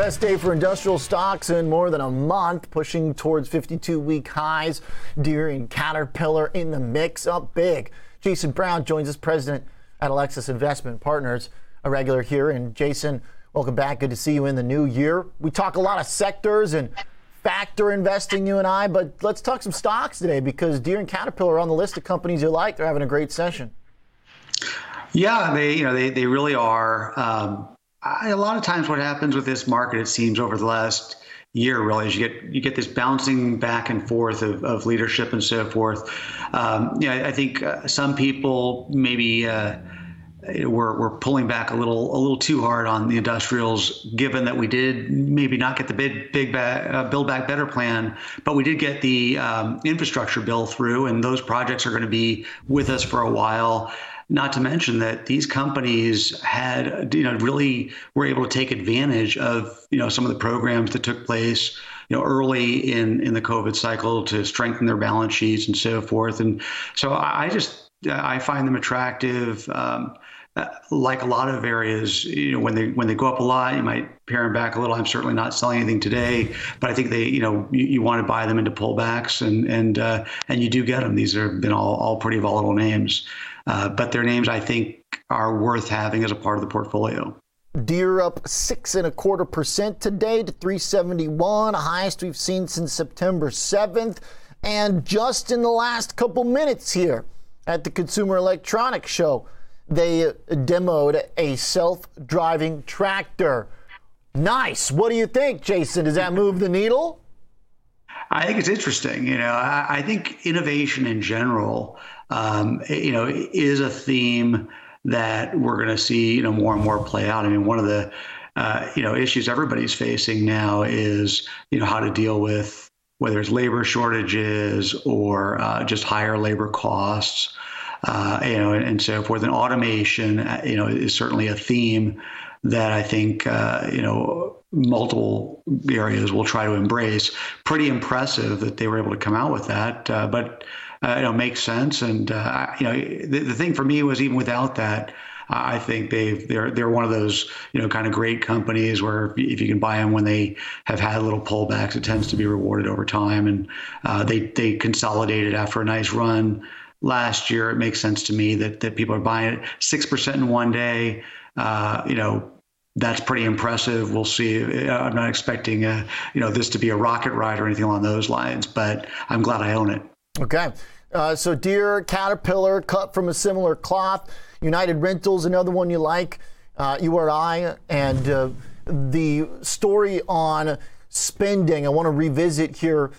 Best day for industrial stocks in more than a month, pushing towards 52 week highs. Deere and Caterpillar in the mix, up big. Jason Browne joins us, president at Alexis Investment Partners, a regular here. And Jason, welcome back. Good to see you in the new year. We talk a lot of sectors and factor investing, you and I, but let's talk some stocks today because Deere and Caterpillar are on the list of companies you like. They're having a great session. Yeah, they you know they they really are. Um, I, a lot of times, what happens with this market, it seems over the last year, really, is you get you get this bouncing back and forth of, of leadership and so forth. Um, yeah, I think uh, some people maybe. Uh, we're, we're pulling back a little a little too hard on the industrials, given that we did maybe not get the big big uh, build back better plan, but we did get the um, infrastructure bill through, and those projects are going to be with us for a while. Not to mention that these companies had, you know, really were able to take advantage of, you know, some of the programs that took place, you know, early in in the COVID cycle to strengthen their balance sheets and so forth. And so I just I find them attractive. Um, like a lot of areas, you know, when they when they go up a lot, you might pare them back a little. I'm certainly not selling anything today, but I think they, you know, you, you want to buy them into pullbacks, and and uh, and you do get them. These have been all all pretty volatile names. Uh, but their names, I think, are worth having as a part of the portfolio. Deere up six and a quarter percent today to 371, highest we've seen since September 7th. And just in the last couple minutes here at the Consumer Electronics Show, they demoed a self-driving tractor. Nice. What do you think, Jason? Does that move the needle? I think it's interesting. You know, I, I think innovation in general um, you know, is a theme that we're going to see, you know, more and more play out. I mean, one of the, uh, you know, issues everybody's facing now is, you know, how to deal with whether it's labor shortages or uh, just higher labor costs, uh, you know, and, and, so forth. And automation, uh, you know, is certainly a theme that I think, uh, you know, multiple areas will try to embrace. Pretty impressive that they were able to come out with that, uh, but uh, you know makes sense. And uh, you know, the, the thing for me was even without that. I think they've they're they're one of those you know kind of great companies where if you can buy them when they have had little pullbacks, it tends to be rewarded over time. And uh, they they consolidated after a nice run last year. It makes sense to me that that people are buying it six percent in one day. Uh, you know, that's pretty impressive. We'll see. I'm not expecting a, you know this to be a rocket ride or anything along those lines, but I'm glad I own it. Okay. Uh, so Deere, Caterpillar, cut from a similar cloth. United Rentals, another one you like. Uh, URI, and uh, the story on spending. I want to revisit here,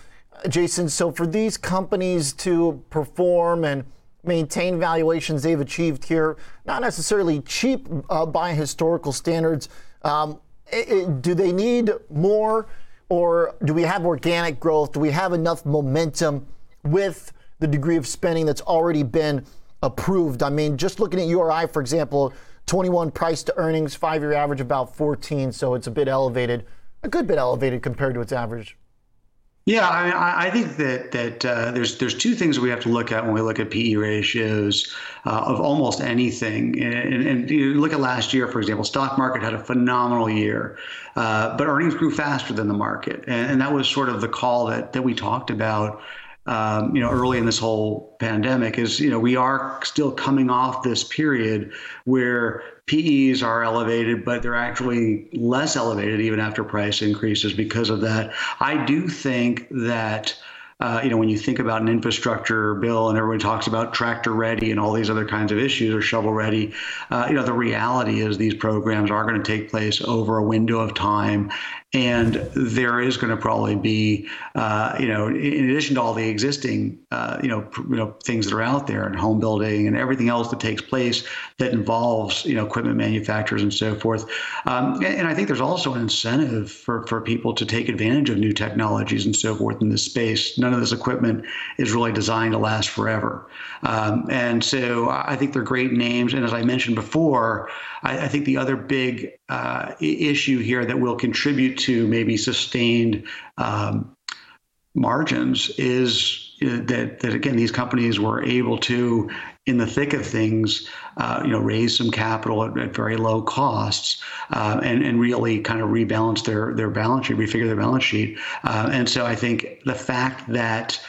Jason. So for these companies to perform and maintain valuations they've achieved here, not necessarily cheap uh, by historical standards. Um, it, it, do they need more, or do we have organic growth? Do we have enough momentum? With the degree of spending that's already been approved. I mean, just looking at URI, for example, 21 price to earnings, five year average about 14, so it's a bit elevated, a good bit elevated compared to its average. Yeah, I, I think that that uh, there's there's two things we have to look at when we look at PE ratios uh, of almost anything. And, and, you look at last year, for example, stock market had a phenomenal year, uh, but earnings grew faster than the market, and, and, that was sort of the call that that we talked about um, you know, early in this whole pandemic is, you know, we are still coming off this period where PEs are elevated, but they're actually less elevated even after price increases because of that. I do think that uh, you know, when you think about an infrastructure bill and everyone talks about tractor ready and all these other kinds of issues or shovel ready, uh, you know, the reality is these programs are going to take place over a window of time. And there is going to probably be, uh, you know, in addition to all the existing, uh, you know, you know, things that are out there and home building and everything else that takes place that involves, you know, equipment manufacturers and so forth. Um, and, I think there's also an incentive for for people to take advantage of new technologies and so forth in this space. None of this equipment is really designed to last forever. Um, and so I think they're great names. And as I mentioned before, I, I think the other big uh, issue here that will contribute to maybe sustained um, margins is uh, that, that again these companies were able to in the thick of things, uh, you know, raise some capital at, at very low costs, uh, and and really kind of rebalance their their balance sheet, refigure their balance sheet. Uh, and so I think the fact that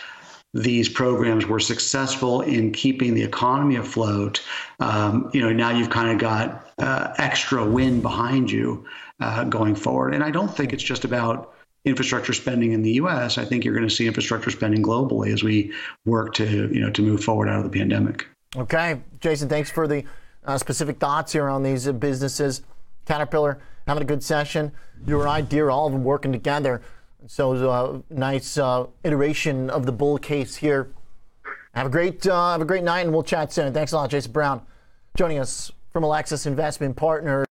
these programs were successful in keeping the economy afloat, um, you know, now you've kind of got uh, extra wind behind you uh, going forward. And I don't think it's just about infrastructure spending in the U.S. I think you're going to see infrastructure spending globally as we work to, you know, to move forward out of the pandemic. Okay, Jason, thanks for the uh, specific thoughts here on these uh, businesses. Caterpillar having a good session. You and I, Deere, all of them working together. So a uh, nice uh, iteration of the bull case here. Have a great uh, have a great night, and we'll chat soon. Thanks a lot, Jason Browne, joining us from Alexis Investment Partners.